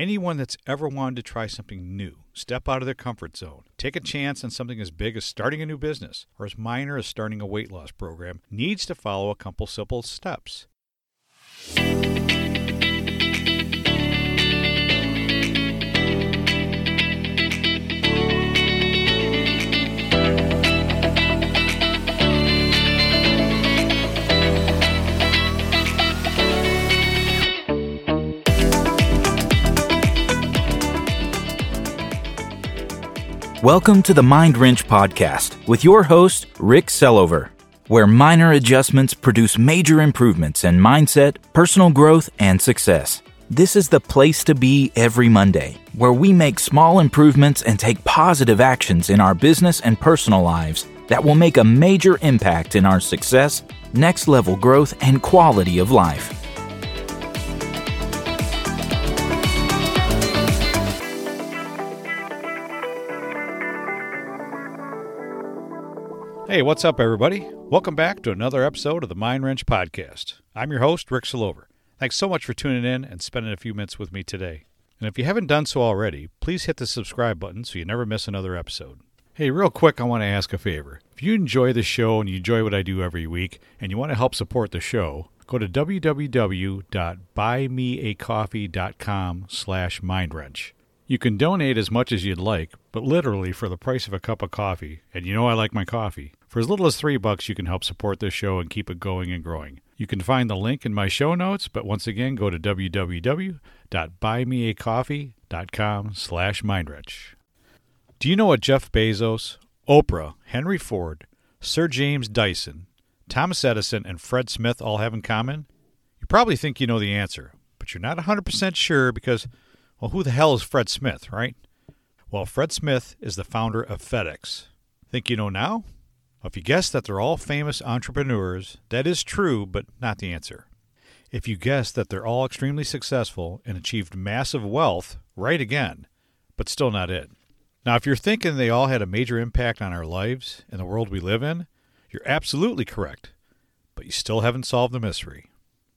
Anyone that's ever wanted to try something new, step out of their comfort zone, take a chance on something as big as starting a new business or as minor as starting a weight loss program needs to follow a couple simple steps. Welcome to the Mind Wrench Podcast with your host, Rick Sellover, where minor adjustments produce major improvements in mindset, personal growth, and success. This is the place to be every Monday, where we make small improvements and take positive actions in our business and personal lives that will make a major impact in our success, next level growth, and quality of life. Hey, what's up, everybody? Welcome back to another episode of the Mind Wrench Podcast. I'm your host, Rick Sellover. Thanks so much for tuning in and spending a few minutes with me today. And if you haven't done so already, please hit the subscribe button so you never miss another episode. Hey, real quick, I want to ask a favor. If you enjoy the show and you enjoy what I do every week and you want to help support the show, go to www.buymeacoffee.com slash mindwrench. You can donate as much as you'd like, but literally for the price of a cup of coffee, and you know I like my coffee. For as little as three bucks, you can help support this show and keep it going and growing. You can find the link in my show notes, but once again, go to www.buymeacoffee.com slash mindwrench. Do you know what Jeff Bezos, Oprah, Henry Ford, Sir James Dyson, Thomas Edison, and Fred Smith all have in common? You probably think you know the answer, but you're not 100% sure because, well, who the hell is Fred Smith, right? Well, Fred Smith is the founder of FedEx. Think you know now? If you guess that they're all famous entrepreneurs, that is true, but not the answer. If you guess that they're all extremely successful and achieved massive wealth, right again, but still not it. Now, if you're thinking they all had a major impact on our lives and the world we live in, you're absolutely correct, but you still haven't solved the mystery.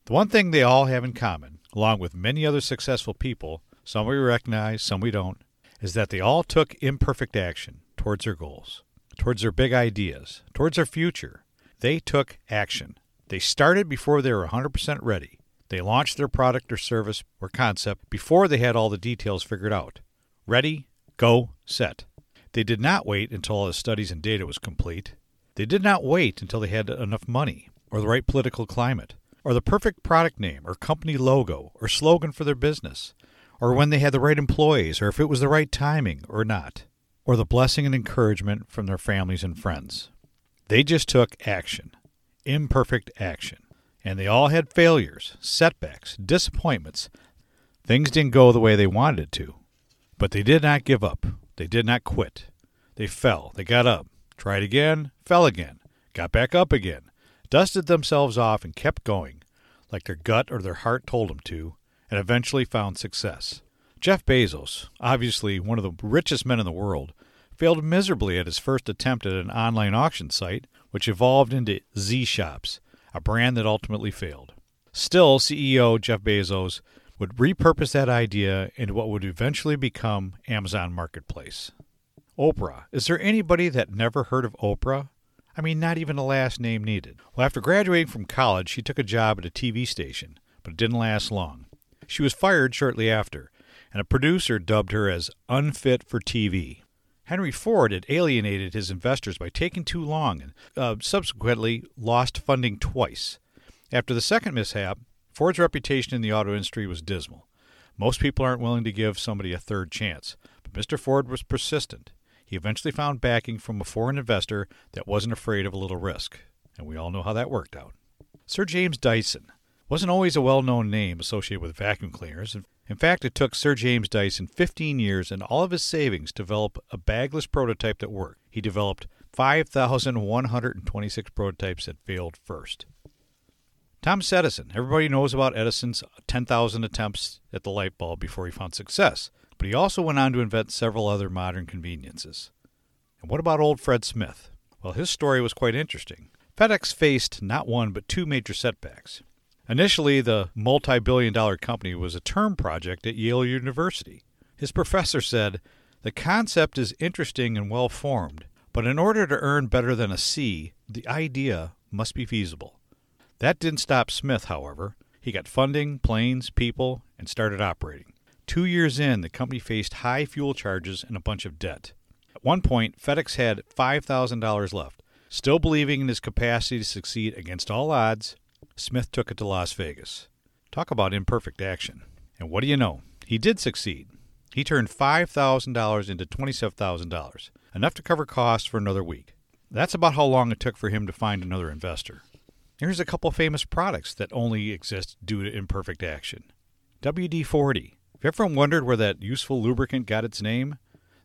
The one thing they all have in common, along with many other successful people, some we recognize, some we don't, is that they all took imperfect action towards their goals, towards their big ideas, towards their future. They took action. They started before they were 100% ready. They launched their product or service or concept before they had all the details figured out. Ready, go, set. They did not wait until all the studies and data was complete. They did not wait until they had enough money, or the right political climate, or the perfect product name, or company logo, or slogan for their business, or when they had the right employees, or if it was the right timing or not, or the blessing and encouragement from their families and friends. They just took action, imperfect action. And they all had failures, setbacks, disappointments. Things didn't go the way they wanted it to. But they did not give up. They did not quit. They fell. They got up, tried again, fell again, got back up again, dusted themselves off, and kept going, like their gut or their heart told them to, and eventually found success. Jeff Bezos, obviously one of the richest men in the world, failed miserably at his first attempt at an online auction site, which evolved into zShops, a brand that ultimately failed. Still, CEO Jeff Bezos would repurpose that idea into what would eventually become Amazon Marketplace. Oprah. Is there anybody that never heard of Oprah? I mean, not even a last name needed. Well, after graduating from college, she took a job at a TV station, but it didn't last long. She was fired shortly after, and a producer dubbed her as unfit for TV. Henry Ford had alienated his investors by taking too long and uh, subsequently lost funding twice. After the second mishap, Ford's reputation in the auto industry was dismal. Most people aren't willing to give somebody a third chance, but Mr. Ford was persistent. He eventually found backing from a foreign investor that wasn't afraid of a little risk, and we all know how that worked out. Sir James Dyson wasn't always a well known name associated with vacuum cleaners. In fact, it took Sir James Dyson 15 years and all of his savings to develop a bagless prototype that worked. He developed 5,126 prototypes that failed first. Thomas Edison. Everybody knows about Edison's 10,000 attempts at the light bulb before he found success, but he also went on to invent several other modern conveniences. And what about old Fred Smith? Well, his story was quite interesting. FedEx faced not one but two major setbacks. Initially, the multi billion dollar company was a term project at Yale University. His professor said, The concept is interesting and well formed, but in order to earn better than a C, the idea must be feasible. That didn't stop Smith, however. He got funding, planes, people, and started operating. Two years in, the company faced high fuel charges and a bunch of debt. At one point, FedEx had $5,000 left. Still believing in his capacity to succeed against all odds, Smith took it to Las Vegas. Talk about imperfect action. And what do you know? He did succeed. He turned $5,000 into $27,000, enough to cover costs for another week. That's about how long it took for him to find another investor. Here's a couple famous products that only exist due to imperfect action. WD 40. Have you ever wondered where that useful lubricant got its name?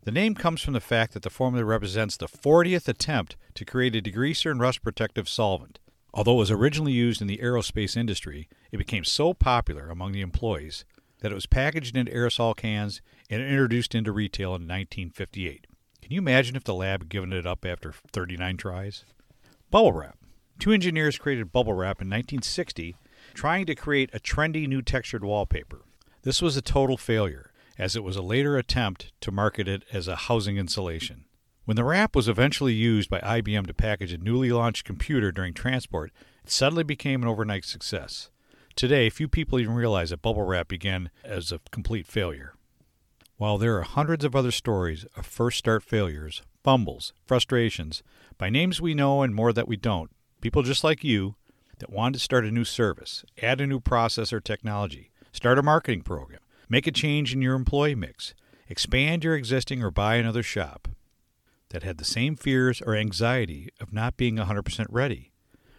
The name comes from the fact that the formula represents the 40th attempt to create a degreaser and rust protective solvent. Although it was originally used in the aerospace industry, it became so popular among the employees that it was packaged into aerosol cans and introduced into retail in 1958. Can you imagine if the lab had given it up after 39 tries? Bubble wrap. Two engineers created bubble wrap in 1960, trying to create a trendy new textured wallpaper. This was a total failure, as it was a later attempt to market it as a housing insulation. When the wrap was eventually used by IBM to package a newly launched computer during transport, it suddenly became an overnight success. Today, few people even realize that bubble wrap began as a complete failure. While there are hundreds of other stories of first start failures, fumbles, frustrations, by names we know and more that we don't, people just like you that wanted to start a new service, add a new process or technology, start a marketing program, make a change in your employee mix, expand your existing or buy another shop, that had the same fears or anxiety of not being 100% ready,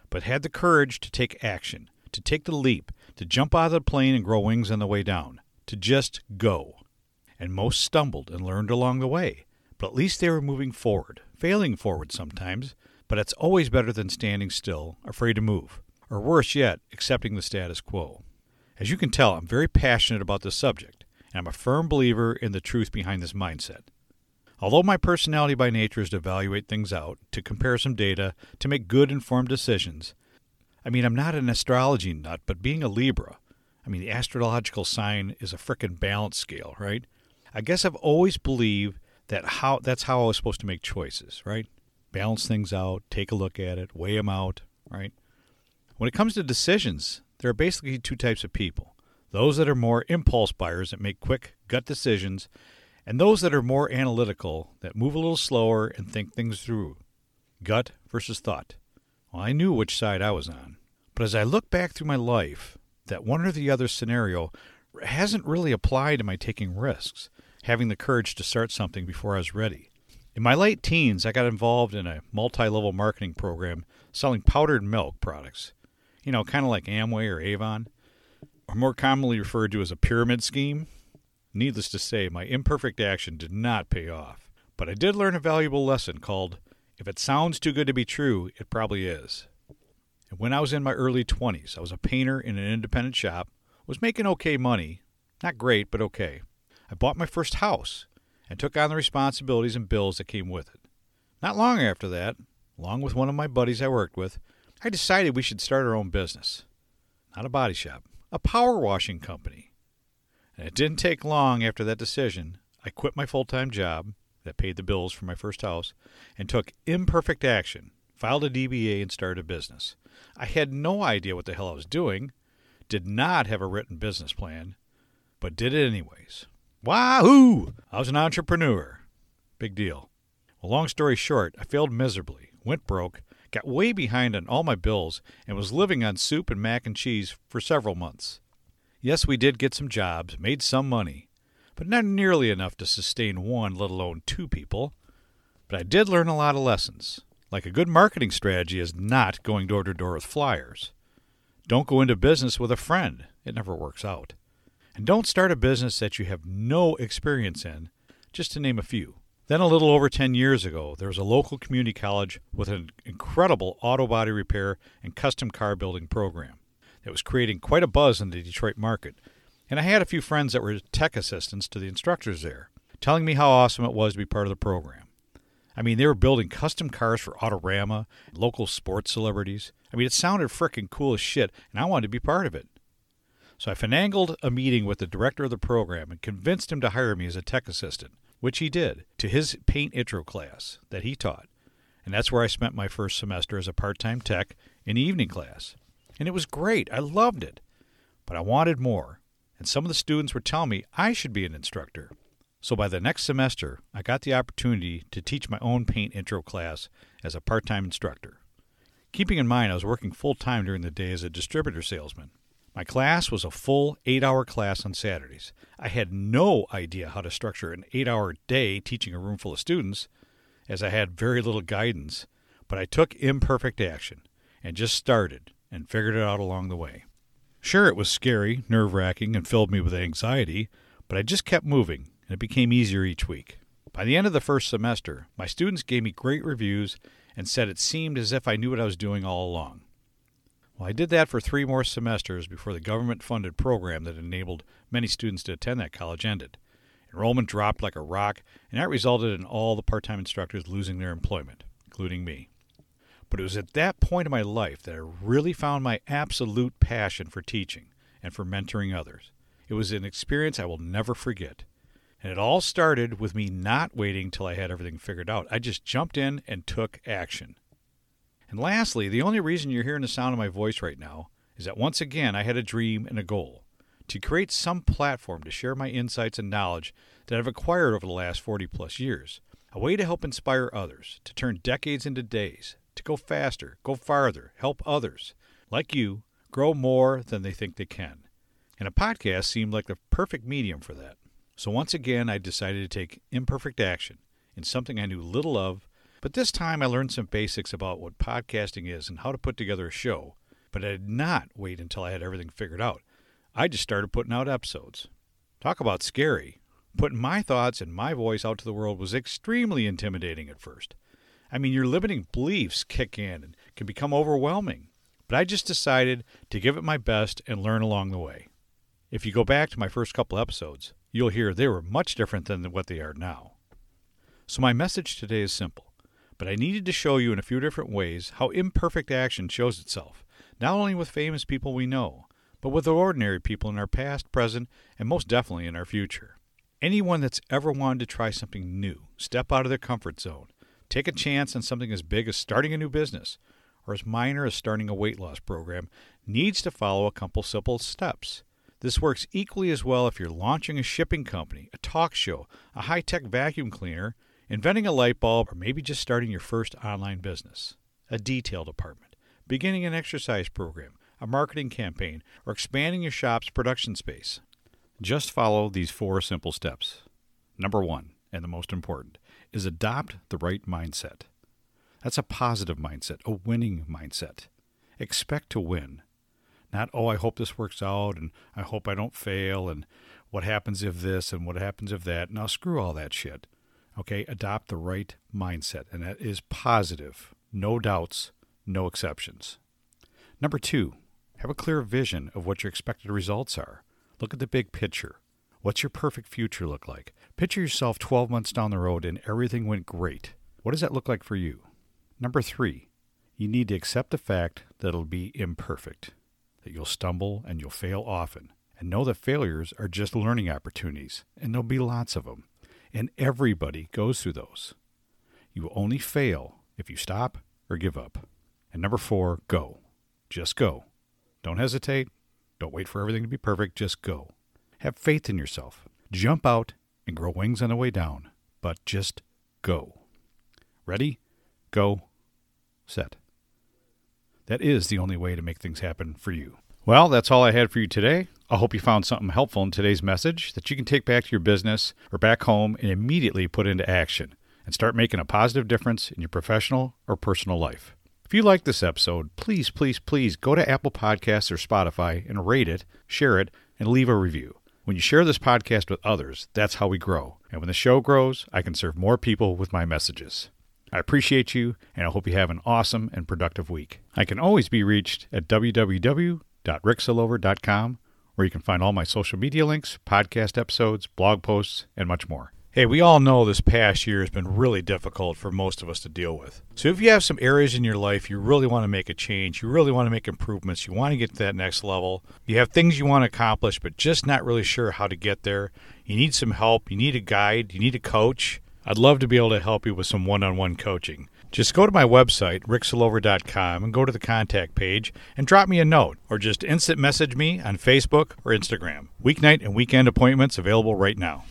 but had the courage to take action, to take the leap, to jump out of the plane and grow wings on the way down, to just go. And most stumbled and learned along the way, but at least they were moving forward, failing forward sometimes, but it's always better than standing still, afraid to move, or worse yet, accepting the status quo. As you can tell, I'm very passionate about this subject, and I'm a firm believer in the truth behind this mindset. Although my personality by nature is to evaluate things out, to compare some data, to make good informed decisions, I mean, I'm not an astrology nut, but being a Libra, I mean, the astrological sign is a frickin' balance scale, right? I guess I've always believed that how that's how I was supposed to make choices, right? Balance things out, take a look at it, weigh them out, right? When it comes to decisions, there are basically two types of people. Those that are more impulse buyers that make quick gut decisions and those that are more analytical, that move a little slower and think things through. Gut versus thought. Well, I knew which side I was on. But as I look back through my life, that one or the other scenario hasn't really applied to my taking risks, having the courage to start something before I was ready. In my late teens, I got involved in a multi level marketing program selling powdered milk products. You know, kind of like Amway or Avon, or more commonly referred to as a pyramid scheme. Needless to say, my imperfect action did not pay off. But I did learn a valuable lesson called If it sounds too good to be true, it probably is. And when I was in my early 20s, I was a painter in an independent shop, was making okay money, not great, but okay. I bought my first house and took on the responsibilities and bills that came with it. Not long after that, along with one of my buddies I worked with, I decided we should start our own business. Not a body shop, a power washing company. And it didn't take long after that decision. I quit my full time job that paid the bills for my first house and took imperfect action, filed a DBA, and started a business. I had no idea what the hell I was doing, did not have a written business plan, but did it anyways. Wahoo! I was an entrepreneur. Big deal. Well, long story short, I failed miserably, went broke, got way behind on all my bills, and was living on soup and mac and cheese for several months. Yes, we did get some jobs, made some money, but not nearly enough to sustain one, let alone two people. But I did learn a lot of lessons. Like a good marketing strategy is not going door to door with flyers. Don't go into business with a friend, it never works out. And don't start a business that you have no experience in, just to name a few. Then, a little over 10 years ago, there was a local community college with an incredible auto body repair and custom car building program. It was creating quite a buzz in the Detroit market, and I had a few friends that were tech assistants to the instructors there, telling me how awesome it was to be part of the program. I mean, they were building custom cars for Autorama, local sports celebrities. I mean, it sounded frickin' cool as shit, and I wanted to be part of it. So I finagled a meeting with the director of the program and convinced him to hire me as a tech assistant, which he did, to his paint intro class that he taught. And that's where I spent my first semester as a part time tech in the evening class. And it was great. I loved it. But I wanted more. And some of the students were telling me I should be an instructor. So by the next semester, I got the opportunity to teach my own paint intro class as a part time instructor. Keeping in mind I was working full time during the day as a distributor salesman. My class was a full eight hour class on Saturdays. I had no idea how to structure an eight hour day teaching a room full of students, as I had very little guidance, but I took imperfect action and just started and figured it out along the way. Sure, it was scary, nerve wracking, and filled me with anxiety, but I just kept moving and it became easier each week. By the end of the first semester, my students gave me great reviews and said it seemed as if I knew what I was doing all along. Well, I did that for three more semesters before the government funded program that enabled many students to attend that college ended. Enrollment dropped like a rock, and that resulted in all the part time instructors losing their employment, including me. But it was at that point in my life that I really found my absolute passion for teaching and for mentoring others. It was an experience I will never forget. And it all started with me not waiting till I had everything figured out. I just jumped in and took action. And lastly, the only reason you're hearing the sound of my voice right now is that once again I had a dream and a goal to create some platform to share my insights and knowledge that I've acquired over the last 40 plus years. A way to help inspire others, to turn decades into days, to go faster, go farther, help others, like you, grow more than they think they can. And a podcast seemed like the perfect medium for that. So once again, I decided to take imperfect action in something I knew little of, but this time I learned some basics about what podcasting is and how to put together a show. But I did not wait until I had everything figured out. I just started putting out episodes. Talk about scary. Putting my thoughts and my voice out to the world was extremely intimidating at first. I mean, your limiting beliefs kick in and can become overwhelming. But I just decided to give it my best and learn along the way. If you go back to my first couple episodes, you'll hear they were much different than what they are now. So, my message today is simple, but I needed to show you in a few different ways how imperfect action shows itself, not only with famous people we know, but with ordinary people in our past, present, and most definitely in our future. Anyone that's ever wanted to try something new, step out of their comfort zone, take a chance on something as big as starting a new business, or as minor as starting a weight loss program, needs to follow a couple simple steps. This works equally as well if you're launching a shipping company, a talk show, a high tech vacuum cleaner, inventing a light bulb, or maybe just starting your first online business, a detail department, beginning an exercise program, a marketing campaign, or expanding your shop's production space. Just follow these four simple steps. Number one, and the most important, is adopt the right mindset. That's a positive mindset, a winning mindset. Expect to win. Not, oh, I hope this works out and I hope I don't fail and what happens if this and what happens if that. Now, screw all that shit. Okay, adopt the right mindset, and that is positive. No doubts, no exceptions. Number two, have a clear vision of what your expected results are. Look at the big picture. What's your perfect future look like? Picture yourself 12 months down the road and everything went great. What does that look like for you? Number three, you need to accept the fact that it'll be imperfect that you'll stumble and you'll fail often. And know that failures are just learning opportunities, and there'll be lots of them. And everybody goes through those. You only fail if you stop or give up. And number four, go. Just go. Don't hesitate. Don't wait for everything to be perfect. Just go. Have faith in yourself. Jump out and grow wings on the way down. But just go. Ready? Go. Set. That is the only way to make things happen for you. Well, that's all I had for you today. I hope you found something helpful in today's message that you can take back to your business or back home and immediately put into action and start making a positive difference in your professional or personal life. If you like this episode, please, please, please go to Apple Podcasts or Spotify and rate it, share it, and leave a review. When you share this podcast with others, that's how we grow. And when the show grows, I can serve more people with my messages. I appreciate you, and I hope you have an awesome and productive week. I can always be reached at www.ricksillover.com, where you can find all my social media links, podcast episodes, blog posts, and much more. Hey, we all know this past year has been really difficult for most of us to deal with. So, if you have some areas in your life you really want to make a change, you really want to make improvements, you want to get to that next level, you have things you want to accomplish, but just not really sure how to get there, you need some help, you need a guide, you need a coach, I'd love to be able to help you with some one on one coaching. Just go to my website, ricksillover.com, and go to the contact page and drop me a note, or just instant message me on Facebook or Instagram. Weeknight and weekend appointments available right now.